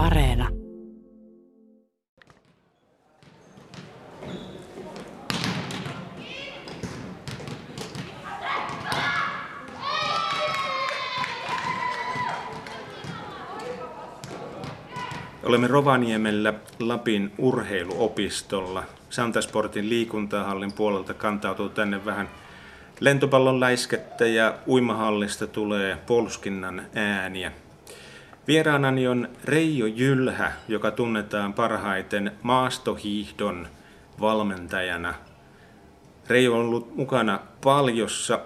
Areena. Olemme Rovaniemellä Lapin urheiluopistolla. Santasportin liikuntahallin puolelta kantautuu tänne vähän lentopallon läiskettä ja uimahallista tulee polskinnan ääniä. Vieraanani on Reijo Jylhä, joka tunnetaan parhaiten maastohiihdon valmentajana. Reijo on ollut mukana paljossa.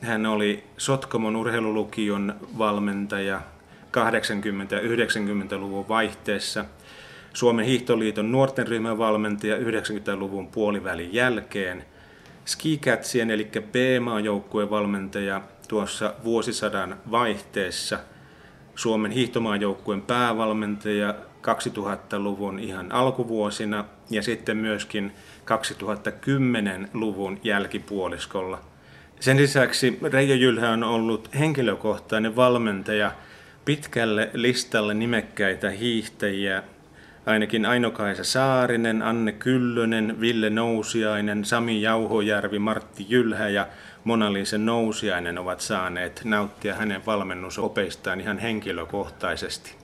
Hän oli Sotkamon urheilulukion valmentaja 80-90-luvun vaihteessa. Suomen hiihtoliiton nuorten ryhmän valmentaja 90-luvun puolivälin jälkeen. Skikatsien eli B-maajoukkueen valmentaja tuossa vuosisadan vaihteessa – Suomen hiihtomaajoukkueen päävalmentaja 2000-luvun ihan alkuvuosina ja sitten myöskin 2010-luvun jälkipuoliskolla. Sen lisäksi Reijo Jylhä on ollut henkilökohtainen valmentaja pitkälle listalle nimekkäitä hiihtäjiä, ainakin Aino-Kaisa Saarinen, Anne Kyllönen, Ville Nousiainen, Sami Jauhojärvi, Martti Jylhä ja Mona-Liisa Nousiainen ovat saaneet nauttia hänen valmennusopeistaan ihan henkilökohtaisesti.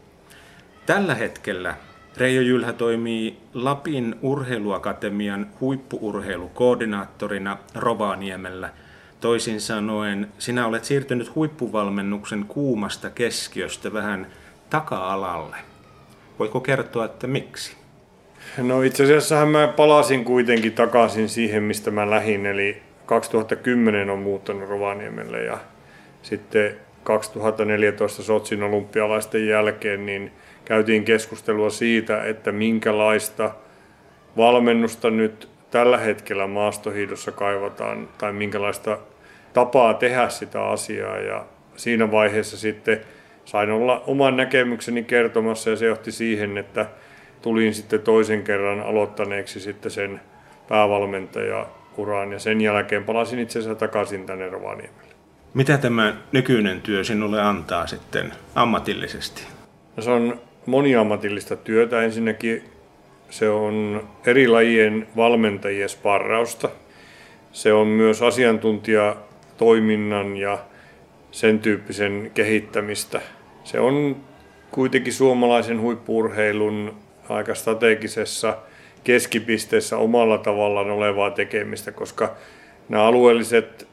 Tällä hetkellä Reijo Jylhä toimii Lapin urheiluakatemian huippuurheilukoordinaattorina Rovaniemellä. Toisin sanoen, sinä olet siirtynyt huippuvalmennuksen kuumasta keskiöstä vähän taka-alalle. Voitko kertoa, että miksi? No itse asiassa mä palasin kuitenkin takaisin siihen, mistä mä lähin, eli 2010 on muuttanut Rovaniemelle ja sitten 2014 Sotsin olympialaisten jälkeen niin käytiin keskustelua siitä, että minkälaista valmennusta nyt tällä hetkellä maastohiidossa kaivataan tai minkälaista tapaa tehdä sitä asiaa. Ja siinä vaiheessa sitten sain olla oman näkemykseni kertomassa ja se johti siihen, että tulin sitten toisen kerran aloittaneeksi sitten sen päävalmentaja uraan ja sen jälkeen palasin itse asiassa takaisin tänne Rovaniemelle. Mitä tämä nykyinen työ sinulle antaa sitten ammatillisesti? No se on moniammatillista työtä. Ensinnäkin se on eri lajien valmentajien sparrausta. Se on myös asiantuntijatoiminnan ja sen tyyppisen kehittämistä. Se on kuitenkin suomalaisen huippuurheilun aika strategisessa keskipisteessä omalla tavallaan olevaa tekemistä, koska nämä alueelliset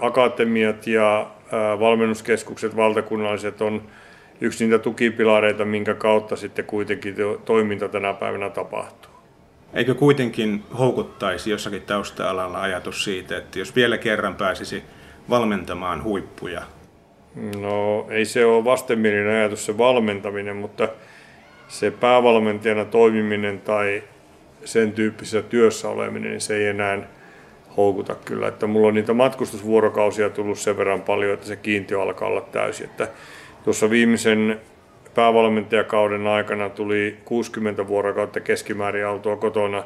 akatemiat ja valmennuskeskukset valtakunnalliset on yksi niitä tukipilareita, minkä kautta sitten kuitenkin toiminta tänä päivänä tapahtuu. Eikö kuitenkin houkuttaisi jossakin tausta-alalla ajatus siitä, että jos vielä kerran pääsisi valmentamaan huippuja? No ei se ole vastenmielinen ajatus se valmentaminen, mutta se päävalmentajana toimiminen tai sen tyyppisessä työssä oleminen, niin se ei enää houkuta kyllä. Että mulla on niitä matkustusvuorokausia tullut sen verran paljon, että se kiintiö alkaa olla täysi. Että tuossa viimeisen päävalmentajakauden aikana tuli 60 vuorokautta keskimäärin autoa kotona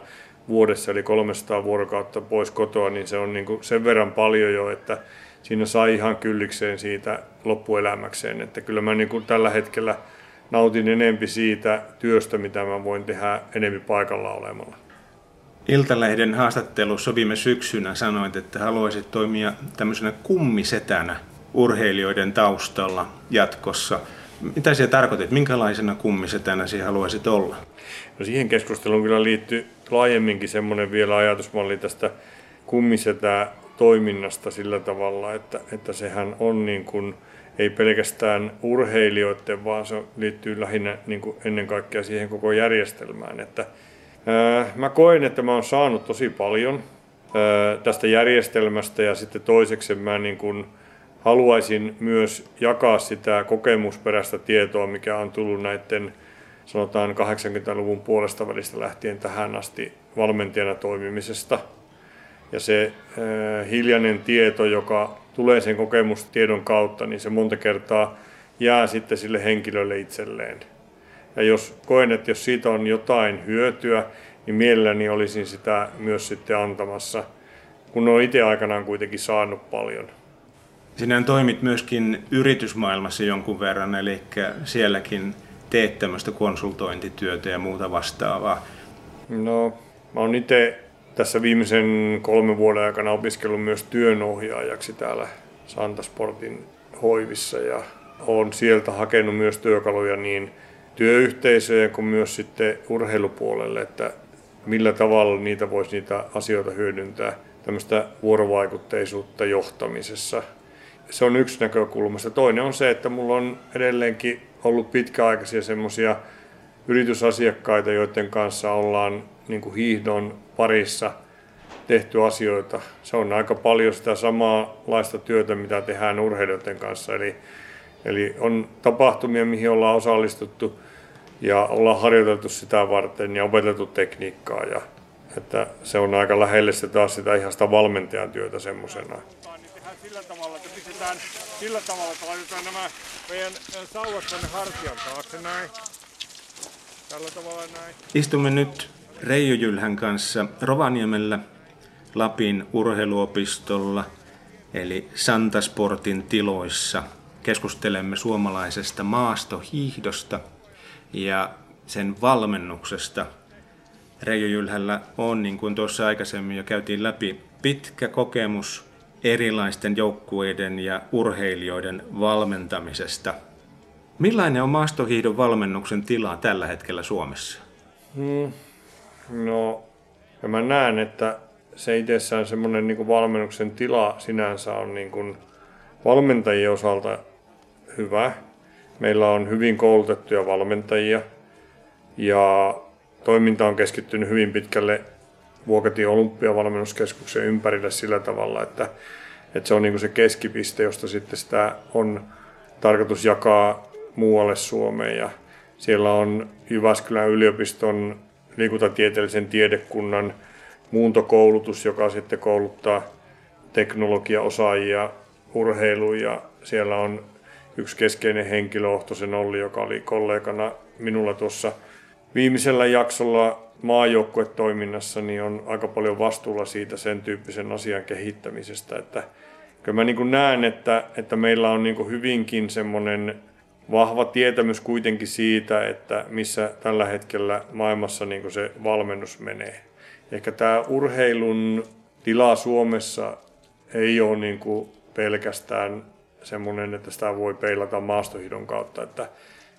vuodessa, eli 300 vuorokautta pois kotoa, niin se on niin kuin sen verran paljon jo, että siinä sai ihan kyllikseen siitä loppuelämäkseen. Että kyllä mä niin kuin tällä hetkellä nautin enempi siitä työstä, mitä mä voin tehdä enempi paikalla olemalla. Iltalehden haastattelussa viime syksynä sanoit, että haluaisit toimia tämmöisenä kummisetänä urheilijoiden taustalla jatkossa. Mitä se tarkoitit? Minkälaisena kummisetänä sinä haluaisit olla? No siihen keskusteluun kyllä liittyy laajemminkin semmoinen vielä ajatusmalli tästä kummisetä toiminnasta sillä tavalla, että, että sehän on niin kuin – ei pelkästään urheilijoiden, vaan se liittyy lähinnä niin kuin ennen kaikkea siihen koko järjestelmään. Että, ää, mä koen, että mä oon saanut tosi paljon ää, tästä järjestelmästä ja sitten toiseksi mä niin kuin haluaisin myös jakaa sitä kokemusperäistä tietoa, mikä on tullut näiden sanotaan 80-luvun puolesta välistä lähtien tähän asti valmentajana toimimisesta. Ja se äh, hiljainen tieto, joka tulee sen kokemustiedon kautta, niin se monta kertaa jää sitten sille henkilölle itselleen. Ja jos koen, että jos siitä on jotain hyötyä, niin mielelläni olisin sitä myös sitten antamassa, kun olen itse aikanaan kuitenkin saanut paljon. Sinä toimit myöskin yritysmaailmassa jonkun verran, eli sielläkin teet tämmöistä konsultointityötä ja muuta vastaavaa? No, mä oon itse tässä viimeisen kolmen vuoden aikana opiskellut myös työnohjaajaksi täällä Santasportin hoivissa ja olen sieltä hakenut myös työkaluja niin työyhteisöjen kuin myös sitten urheilupuolelle, että millä tavalla niitä voisi niitä asioita hyödyntää tämmöistä vuorovaikutteisuutta johtamisessa. Se on yksi näkökulma. Toinen on se, että mulla on edelleenkin ollut pitkäaikaisia semmoisia yritysasiakkaita, joiden kanssa ollaan niin kuin hiihdon parissa tehty asioita. Se on aika paljon sitä samanlaista työtä, mitä tehdään urheilijoiden kanssa. Eli, eli on tapahtumia, mihin ollaan osallistuttu ja ollaan harjoiteltu sitä varten ja opeteltu tekniikkaa. Ja, että se on aika lähelle se taas sitä ihan sitä valmentajan työtä semmoisena. Sillä tavalla, että pistetään sillä tavalla, että laitetaan nämä meidän sauvat tänne hartian taakse näin. Tällä tavalla näin. Istumme nyt Reijo Jylhän kanssa Rovaniemellä Lapin urheiluopistolla eli Santasportin tiloissa. Keskustelemme suomalaisesta maastohiihdosta ja sen valmennuksesta. Reijo Jylhällä on, niin kuin tuossa aikaisemmin jo käytiin läpi, pitkä kokemus erilaisten joukkueiden ja urheilijoiden valmentamisesta. Millainen on maastohiihdon valmennuksen tila tällä hetkellä Suomessa? Hmm. No, ja mä näen, että se itsessään semmoinen niin valmennuksen tila sinänsä on niin kuin valmentajien osalta hyvä. Meillä on hyvin koulutettuja valmentajia ja toiminta on keskittynyt hyvin pitkälle Vuokatin olympiavalmennuskeskuksen ympärille sillä tavalla, että, että se on niin se keskipiste, josta sitten sitä on tarkoitus jakaa muualle Suomeen. Ja siellä on Jyväskylän yliopiston liikuntatieteellisen tiedekunnan muuntokoulutus, joka sitten kouluttaa teknologiaosaajia urheiluun. Ja siellä on yksi keskeinen henkilö, Ohtosen Olli, joka oli kollegana minulla tuossa viimeisellä jaksolla maajoukkuetoiminnassa, niin on aika paljon vastuulla siitä sen tyyppisen asian kehittämisestä, että kyllä mä niin näen, että, että meillä on niin hyvinkin semmoinen vahva tietämys kuitenkin siitä, että missä tällä hetkellä maailmassa niin se valmennus menee. Ehkä tämä urheilun tila Suomessa ei ole niin kuin pelkästään semmoinen, että sitä voi peilata maastohidon kautta. Että,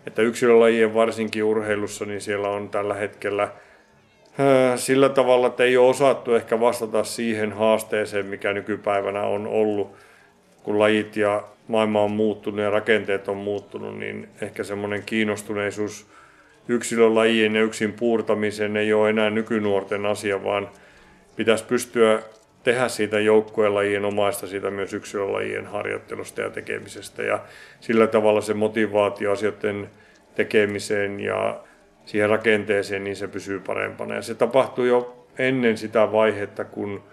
että yksilölajien varsinkin urheilussa, niin siellä on tällä hetkellä sillä tavalla, että ei ole osattu ehkä vastata siihen haasteeseen, mikä nykypäivänä on ollut, kun lajit ja maailma on muuttunut ja rakenteet on muuttunut, niin ehkä semmoinen kiinnostuneisuus yksilölajien ja yksin puurtamisen ei ole enää nykynuorten asia, vaan pitäisi pystyä tehdä siitä joukkueen lajien omaista, siitä myös yksilölajien harjoittelusta ja tekemisestä. Ja sillä tavalla se motivaatio asioiden tekemiseen ja siihen rakenteeseen, niin se pysyy parempana. Ja se tapahtuu jo ennen sitä vaihetta, kun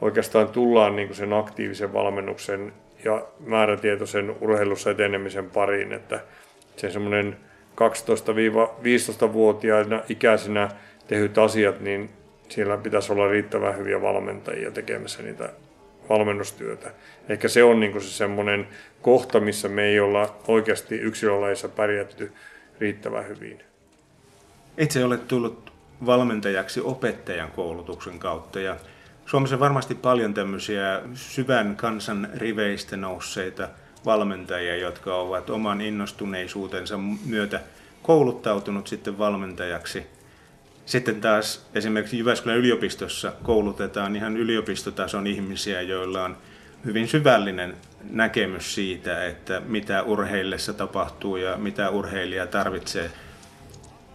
oikeastaan tullaan niin kuin sen aktiivisen valmennuksen ja määrätietoisen urheilussa etenemisen pariin, että se semmoinen 12-15-vuotiaina ikäisenä tehdyt asiat, niin siellä pitäisi olla riittävän hyviä valmentajia tekemässä niitä valmennustyötä. Ehkä se on niin se semmoinen kohta, missä me ei olla oikeasti yksilölaissa pärjätty riittävän hyvin. Itse olet tullut valmentajaksi opettajan koulutuksen kautta ja Suomessa on varmasti paljon tämmöisiä syvän kansan riveistä nousseita valmentajia, jotka ovat oman innostuneisuutensa myötä kouluttautunut sitten valmentajaksi. Sitten taas esimerkiksi Jyväskylän yliopistossa koulutetaan ihan yliopistotason ihmisiä, joilla on hyvin syvällinen näkemys siitä, että mitä urheillessa tapahtuu ja mitä urheilija tarvitsee.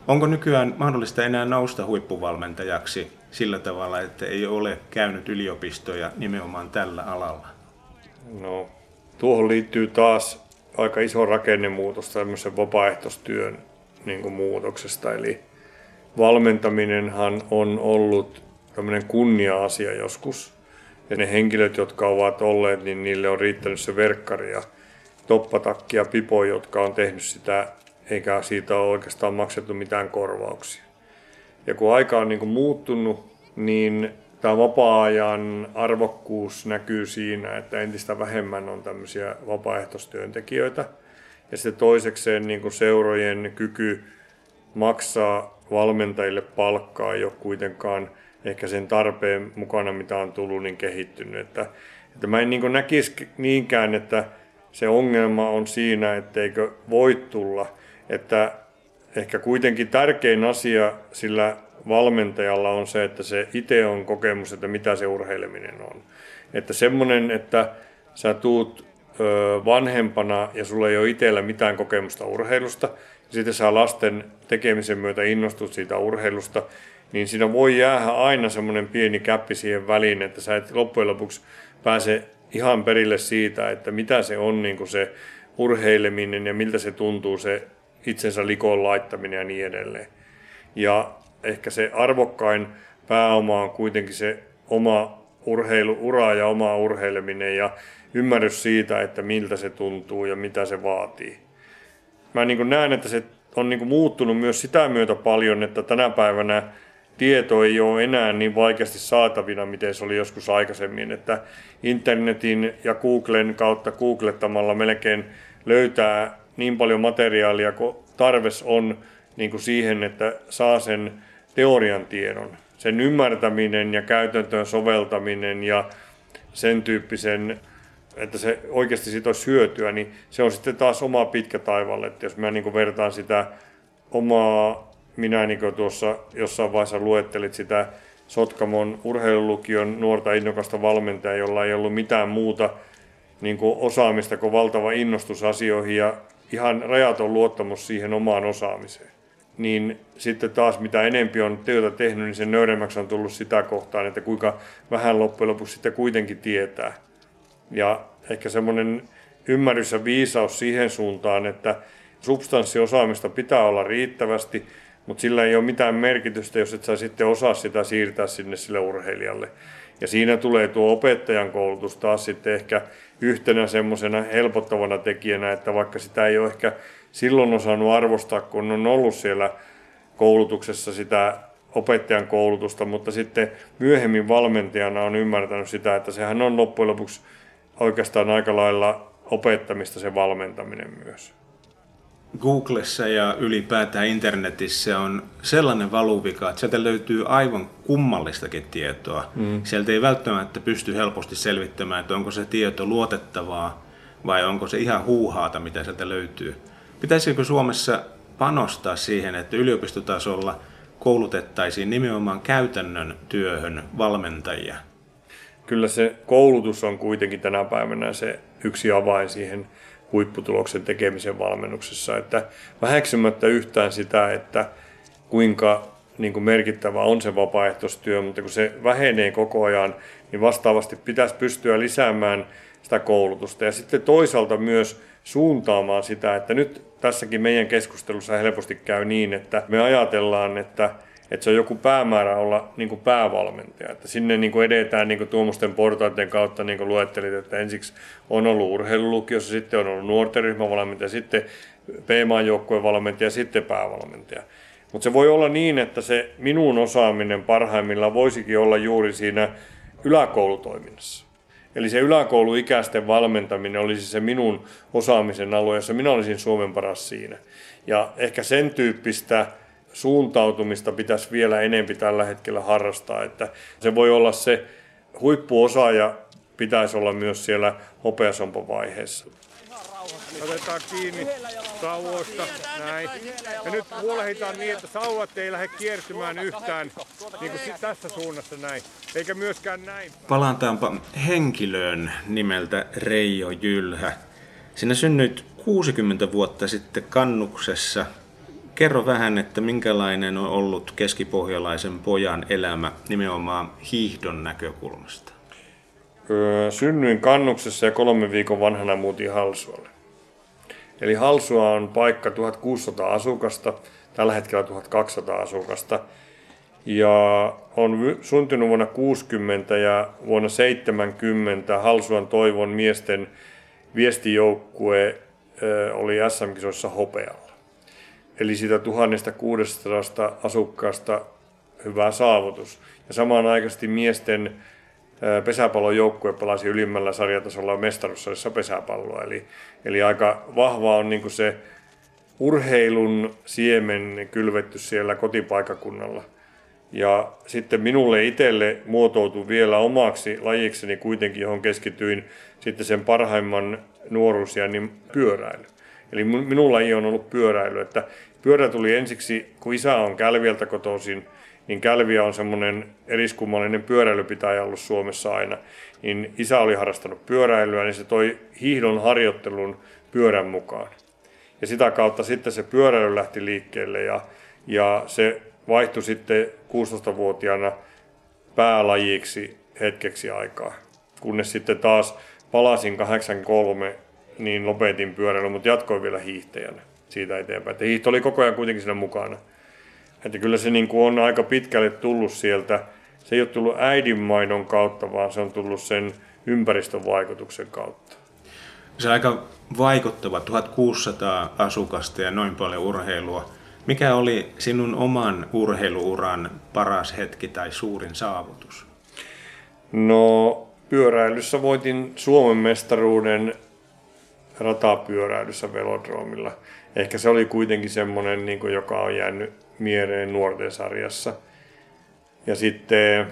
Onko nykyään mahdollista enää nousta huippuvalmentajaksi sillä tavalla, että ei ole käynyt yliopistoja nimenomaan tällä alalla? No, tuohon liittyy taas aika iso rakennemuutos tämmöisen vapaaehtoistyön niin kuin muutoksesta. Eli valmentaminenhan on ollut tämmöinen kunnia-asia joskus. Ja ne henkilöt, jotka ovat olleet, niin niille on riittänyt se verkkari ja toppatakki ja pipo, jotka on tehnyt sitä, eikä siitä ole oikeastaan maksettu mitään korvauksia. Ja kun aika on niin kuin muuttunut, niin tämä vapaa-ajan arvokkuus näkyy siinä, että entistä vähemmän on tämmöisiä vapaaehtoistyöntekijöitä. Ja sitten toisekseen niin kuin seurojen kyky maksaa valmentajille palkkaa ei ole kuitenkaan ehkä sen tarpeen mukana, mitä on tullut, niin kehittynyt. Että, että mä en niin näkisi niinkään, että se ongelma on siinä, etteikö voi tulla. Että ehkä kuitenkin tärkein asia sillä valmentajalla on se, että se itse on kokemus, että mitä se urheileminen on. Että semmoinen, että sä tuut vanhempana ja sulla ei ole itsellä mitään kokemusta urheilusta, ja sitten sä lasten tekemisen myötä innostut siitä urheilusta, niin siinä voi jäädä aina semmoinen pieni käppi siihen väliin, että sä et loppujen lopuksi pääse ihan perille siitä, että mitä se on niin kuin se urheileminen ja miltä se tuntuu se itsensä likoon laittaminen ja niin edelleen. Ja ehkä se arvokkain pääoma on kuitenkin se oma urheiluura ja oma urheileminen ja ymmärrys siitä, että miltä se tuntuu ja mitä se vaatii. Mä niin näen, että se on niin muuttunut myös sitä myötä paljon, että tänä päivänä tieto ei ole enää niin vaikeasti saatavina, miten se oli joskus aikaisemmin, että internetin ja Googlen kautta googlettamalla melkein löytää niin paljon materiaalia kuin tarves on niin kuin siihen, että saa sen teorian tiedon. Sen ymmärtäminen ja käytäntöön soveltaminen ja sen tyyppisen, että se oikeasti siitä olisi hyötyä, niin se on sitten taas oma pitkä taivalle. Että jos mä niin vertaan sitä omaa, minä niin tuossa jossain vaiheessa luettelit sitä Sotkamon urheilulukion nuorta innokasta valmentajaa, jolla ei ollut mitään muuta niin kuin osaamista kuin valtava innostus asioihin ja ihan rajaton luottamus siihen omaan osaamiseen niin sitten taas mitä enempi on työtä tehnyt, niin sen nöyremmäksi on tullut sitä kohtaan, että kuinka vähän loppujen lopuksi sitten kuitenkin tietää. Ja ehkä semmoinen ymmärrys ja viisaus siihen suuntaan, että substanssiosaamista pitää olla riittävästi, mutta sillä ei ole mitään merkitystä, jos et sä sitten osaa sitä siirtää sinne sille urheilijalle. Ja siinä tulee tuo opettajan koulutus taas sitten ehkä yhtenä semmoisena helpottavana tekijänä, että vaikka sitä ei ole ehkä silloin osannut arvostaa, kun on ollut siellä koulutuksessa sitä opettajan koulutusta, mutta sitten myöhemmin valmentajana on ymmärtänyt sitä, että sehän on loppujen lopuksi oikeastaan aika lailla opettamista se valmentaminen myös. Googlessa ja ylipäätään internetissä on sellainen valuvika, että sieltä löytyy aivan kummallistakin tietoa. Mm. Sieltä ei välttämättä pysty helposti selvittämään, että onko se tieto luotettavaa vai onko se ihan huuhaata, mitä sieltä löytyy. Pitäisikö Suomessa panostaa siihen, että yliopistotasolla koulutettaisiin nimenomaan käytännön työhön valmentajia? Kyllä se koulutus on kuitenkin tänä päivänä se yksi avain siihen huipputuloksen tekemisen valmennuksessa. Että väheksymättä yhtään sitä, että kuinka niin kuin merkittävä on se vapaaehtoistyö, mutta kun se vähenee koko ajan, niin vastaavasti pitäisi pystyä lisäämään sitä koulutusta. Ja sitten toisaalta myös suuntaamaan sitä, että nyt tässäkin meidän keskustelussa helposti käy niin, että me ajatellaan, että, että se on joku päämäärä olla niin kuin päävalmentaja. Että sinne niin kuin edetään niin kuin tuommoisten portaiden kautta, niin kuin luettelit, että ensiksi on ollut urheilulukiossa, sitten on ollut nuorten ryhmävalmentaja, sitten p joukkueen valmentaja, sitten päävalmentaja. Mutta se voi olla niin, että se minun osaaminen parhaimmillaan voisikin olla juuri siinä yläkoulutoiminnassa. Eli se yläkouluikäisten valmentaminen olisi se minun osaamisen alue, jossa minä olisin Suomen paras siinä. Ja ehkä sen tyyppistä suuntautumista pitäisi vielä enempi tällä hetkellä harrastaa, että se voi olla se huippuosaaja pitäisi olla myös siellä hopeasompavaiheessa. Otetaan kiinni sauvoista, näin. Ja nyt huolehditaan niin, että sauvat ei lähde kiertymään yhtään niin kuin tässä suunnassa näin, eikä myöskään näin. Palataanpa henkilöön nimeltä Reijo Jylhä. Sinä synnyit 60 vuotta sitten Kannuksessa. Kerro vähän, että minkälainen on ollut keskipohjalaisen pojan elämä nimenomaan hiihdon näkökulmasta. Synnyin Kannuksessa ja kolme viikon vanhana muutin Halsualle. Eli Halsua on paikka 1600 asukasta, tällä hetkellä 1200 asukasta. Ja on syntynyt vuonna 60 ja vuonna 70 Halsuan toivon miesten viestijoukkue oli SM-kisoissa hopealla. Eli siitä 1600 asukkaasta hyvä saavutus. Ja samanaikaisesti miesten pesäpallon joukkue pelasi ylimmällä sarjatasolla mestaruussarjassa pesäpalloa. Eli, eli aika vahva on niin se urheilun siemen kylvetty siellä kotipaikakunnalla. Ja sitten minulle itselle muotoutui vielä omaksi lajikseni kuitenkin, johon keskityin sitten sen parhaimman niin pyöräily. Eli minun laji on ollut pyöräily, että pyörä tuli ensiksi, kun isä on Kälvieltä kotoisin, niin Kälviä on semmoinen eriskummallinen pyöräilypitäjä ollut Suomessa aina. Niin isä oli harrastanut pyöräilyä, niin se toi hiihdon harjoittelun pyörän mukaan. Ja sitä kautta sitten se pyöräily lähti liikkeelle ja, ja se vaihtui sitten 16-vuotiaana päälajiksi hetkeksi aikaa. Kunnes sitten taas palasin 83, niin lopetin pyöräilyn, mutta jatkoin vielä hiihtäjänä siitä eteenpäin. Että hiihto oli koko ajan kuitenkin siinä mukana. Että kyllä se niin kuin on aika pitkälle tullut sieltä. Se ei ole tullut äidinmaidon kautta, vaan se on tullut sen ympäristön vaikutuksen kautta. Se on aika vaikuttava, 1600 asukasta ja noin paljon urheilua. Mikä oli sinun oman urheiluuran paras hetki tai suurin saavutus? No pyöräilyssä voitin Suomen mestaruuden ratapyöräilyssä velodromilla. Ehkä se oli kuitenkin semmoinen, niin kuin, joka on jäänyt mieleen nuorten sarjassa. Ja sitten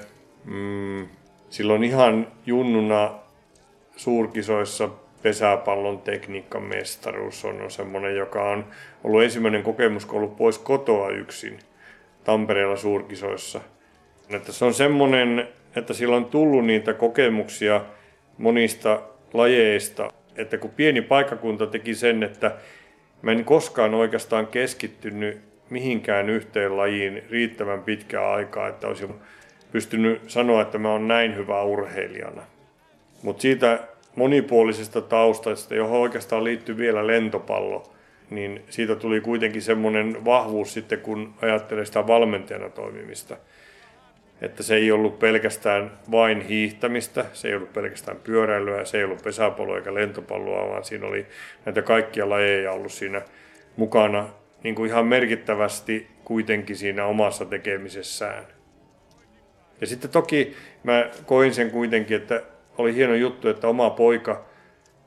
mm, silloin ihan junnuna suurkisoissa pesäpallon tekniikan mestaruus on semmoinen, joka on ollut ensimmäinen kokemus, kun ollut pois kotoa yksin Tampereella suurkisoissa. Että se on semmoinen, että sillä on tullut niitä kokemuksia monista lajeista, että kun pieni paikkakunta teki sen, että mä en koskaan oikeastaan keskittynyt mihinkään yhteen lajiin riittävän pitkää aikaa, että olisin pystynyt sanoa, että mä oon näin hyvä urheilijana. Mutta siitä monipuolisesta taustasta, johon oikeastaan liittyy vielä lentopallo, niin siitä tuli kuitenkin semmoinen vahvuus sitten, kun ajattelee sitä valmentajana toimimista. Että se ei ollut pelkästään vain hiihtämistä, se ei ollut pelkästään pyöräilyä, se ei ollut pesäpalloa eikä lentopalloa, vaan siinä oli näitä kaikkia lajeja ollut siinä mukana niin kuin ihan merkittävästi kuitenkin siinä omassa tekemisessään. Ja sitten toki mä koin sen kuitenkin, että oli hieno juttu, että oma poika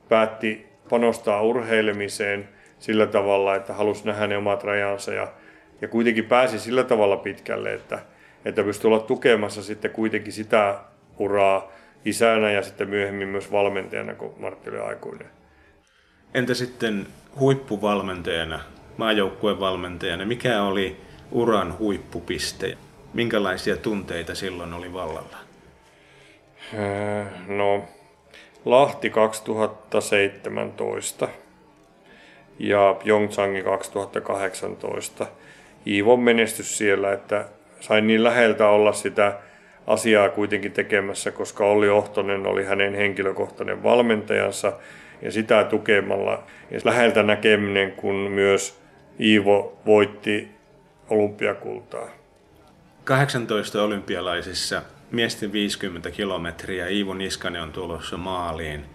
päätti panostaa urheilemiseen sillä tavalla, että halusi nähdä ne omat rajansa ja, ja kuitenkin pääsi sillä tavalla pitkälle, että, että pystyi olla tukemassa sitten kuitenkin sitä uraa isänä ja sitten myöhemmin myös valmentajana, kun Martti oli aikuinen. Entä sitten huippuvalmentajana, maajoukkueen valmentajana, mikä oli uran huippupiste? Minkälaisia tunteita silloin oli vallalla? Äh, no, Lahti 2017 ja Pyeongchangi 2018. Iivon menestys siellä, että sain niin läheltä olla sitä asiaa kuitenkin tekemässä, koska Olli Ohtonen oli hänen henkilökohtainen valmentajansa ja sitä tukemalla ja läheltä näkeminen, kun myös Iivo voitti olympiakultaa. 18 olympialaisissa miesten 50 kilometriä Iivo Niskanen on tulossa maaliin.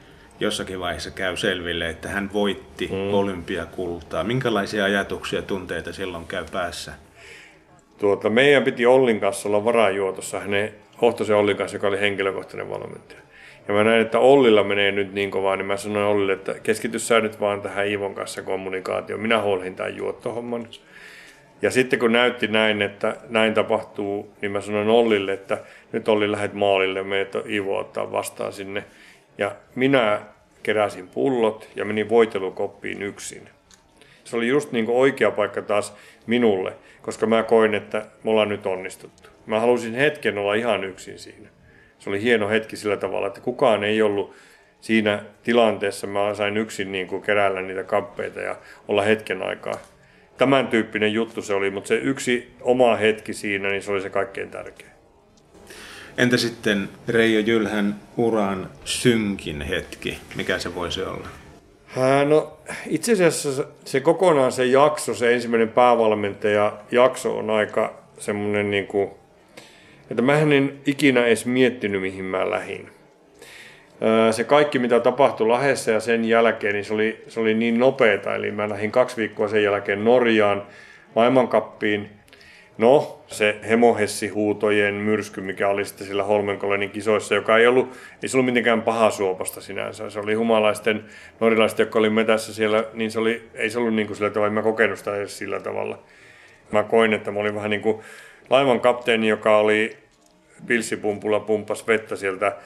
Jossakin vaiheessa käy selville, että hän voitti mm. olympiakultaa. Minkälaisia ajatuksia ja tunteita silloin käy päässä? Tuota, meidän piti Ollin kanssa olla varajuotossa, hänen Ohtosen Ollin kanssa, joka oli henkilökohtainen valmentaja. Ja mä näin, että Ollilla menee nyt niin kovaa, niin mä sanoin Ollille, että keskity sä nyt vaan tähän Iivon kanssa kommunikaatioon. Minä huolhin tämän juottohomman. Ja sitten kun näytti näin, että näin tapahtuu, niin mä sanoin Ollille, että nyt Olli lähet maalille, meitä Ivo ottaa vastaan sinne. Ja minä keräsin pullot ja menin voitelukoppiin yksin. Se oli just niin oikea paikka taas minulle, koska mä koin, että me ollaan nyt onnistuttu. Mä halusin hetken olla ihan yksin siinä. Se oli hieno hetki sillä tavalla, että kukaan ei ollut siinä tilanteessa. Mä sain yksin niin kuin keräällä niitä kappeita ja olla hetken aikaa tämän tyyppinen juttu se oli, mutta se yksi oma hetki siinä, niin se oli se kaikkein tärkein. Entä sitten Reijo Jylhän uran synkin hetki? Mikä se voisi olla? No itse asiassa se kokonaan se jakso, se ensimmäinen päävalmentaja jakso on aika semmoinen niin kuin, että mä en ikinä edes miettinyt mihin mä lähdin se kaikki, mitä tapahtui Lahessa ja sen jälkeen, niin se oli, se oli niin nopeeta. Eli mä lähdin kaksi viikkoa sen jälkeen Norjaan maailmankappiin. No, se hemohessihuutojen myrsky, mikä oli sitten sillä Holmenkollenin kisoissa, joka ei ollut, ei se ollut mitenkään paha suopasta sinänsä. Se oli humalaisten, norjalaisten, jotka oli metässä siellä, niin se oli, ei se ollut niin kuin sillä tavalla, mä kokenut sitä edes sillä tavalla. Mä koin, että mä olin vähän niin kuin laivan kapteeni, joka oli pilssipumpulla pumppas vettä sieltä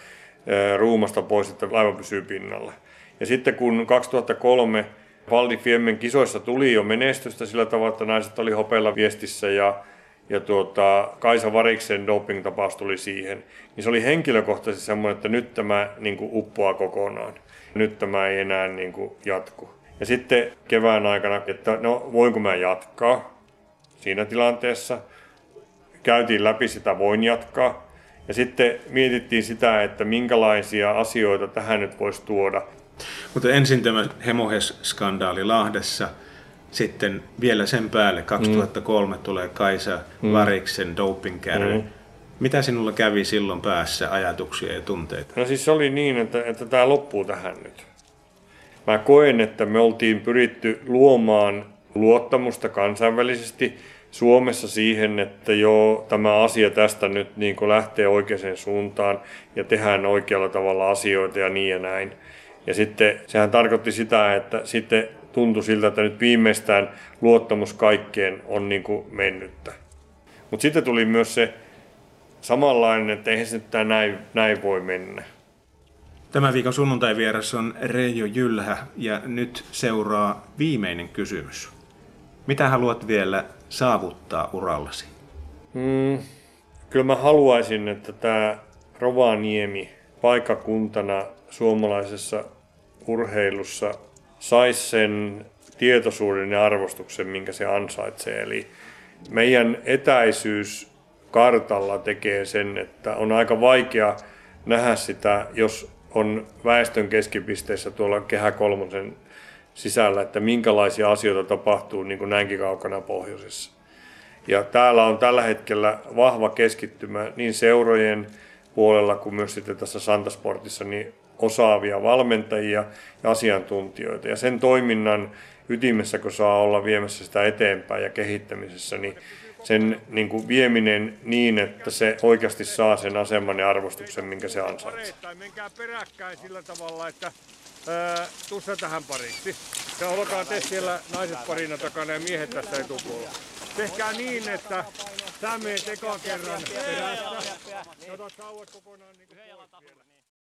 ruumasta pois, että laiva pysyy pinnalla. Ja sitten kun 2003 Valdi Fiemmen kisoissa tuli jo menestystä sillä tavalla, että naiset oli hopeilla viestissä ja, ja tuota, Kaisa Variksen doping-tapaus tuli siihen, niin se oli henkilökohtaisesti semmoinen, että nyt tämä niin kuin, uppoaa kokonaan. Nyt tämä ei enää niin kuin, jatku. Ja sitten kevään aikana, että no voinko mä jatkaa siinä tilanteessa. Käytiin läpi sitä, voin jatkaa. Ja sitten mietittiin sitä, että minkälaisia asioita tähän nyt voisi tuoda. Mutta ensin tämä Hemohes-skandaali Lahdessa, sitten vielä sen päälle 2003 mm. tulee Kaisa mm. Lariksen dopingkärry. Mm. Mitä sinulla kävi silloin päässä ajatuksia ja tunteita? No siis se oli niin, että, että tämä loppuu tähän nyt. Mä koen, että me oltiin pyritty luomaan luottamusta kansainvälisesti Suomessa siihen, että joo, tämä asia tästä nyt niin kuin lähtee oikeaan suuntaan ja tehdään oikealla tavalla asioita ja niin ja näin. Ja sitten sehän tarkoitti sitä, että sitten tuntui siltä, että nyt viimeistään luottamus kaikkeen on niin kuin mennyttä. Mutta sitten tuli myös se samanlainen, että eihän se nyt näin, näin voi mennä. Tämän viikon sunnuntai-vieras on Reijo Jylhä ja nyt seuraa viimeinen kysymys. Mitä haluat vielä saavuttaa urallasi? Mm, kyllä mä haluaisin, että tämä Rovaniemi paikakuntana suomalaisessa urheilussa saisi sen tietoisuuden ja arvostuksen, minkä se ansaitsee. Eli meidän etäisyys kartalla tekee sen, että on aika vaikea nähdä sitä, jos on väestön keskipisteessä tuolla Kehä Kolmosen sisällä, että minkälaisia asioita tapahtuu niin kuin näinkin kaukana pohjoisessa. Ja täällä on tällä hetkellä vahva keskittymä niin seurojen puolella kuin myös sitten tässä Santasportissa niin osaavia valmentajia ja asiantuntijoita. Ja sen toiminnan ytimessä, kun saa olla viemässä sitä eteenpäin ja kehittämisessä, niin sen niin kuin vieminen niin, että se oikeasti saa sen aseman ja arvostuksen, minkä se ansaitsee. Menkää peräkkäin sillä tavalla, että ää, tussa tähän pariksi. Ja olkaa te siellä naiset parina takana ja miehet tässä etupuolella. Tehkää niin, että sä meet ekan kerran perässä ja otat kokonaan niin kuin.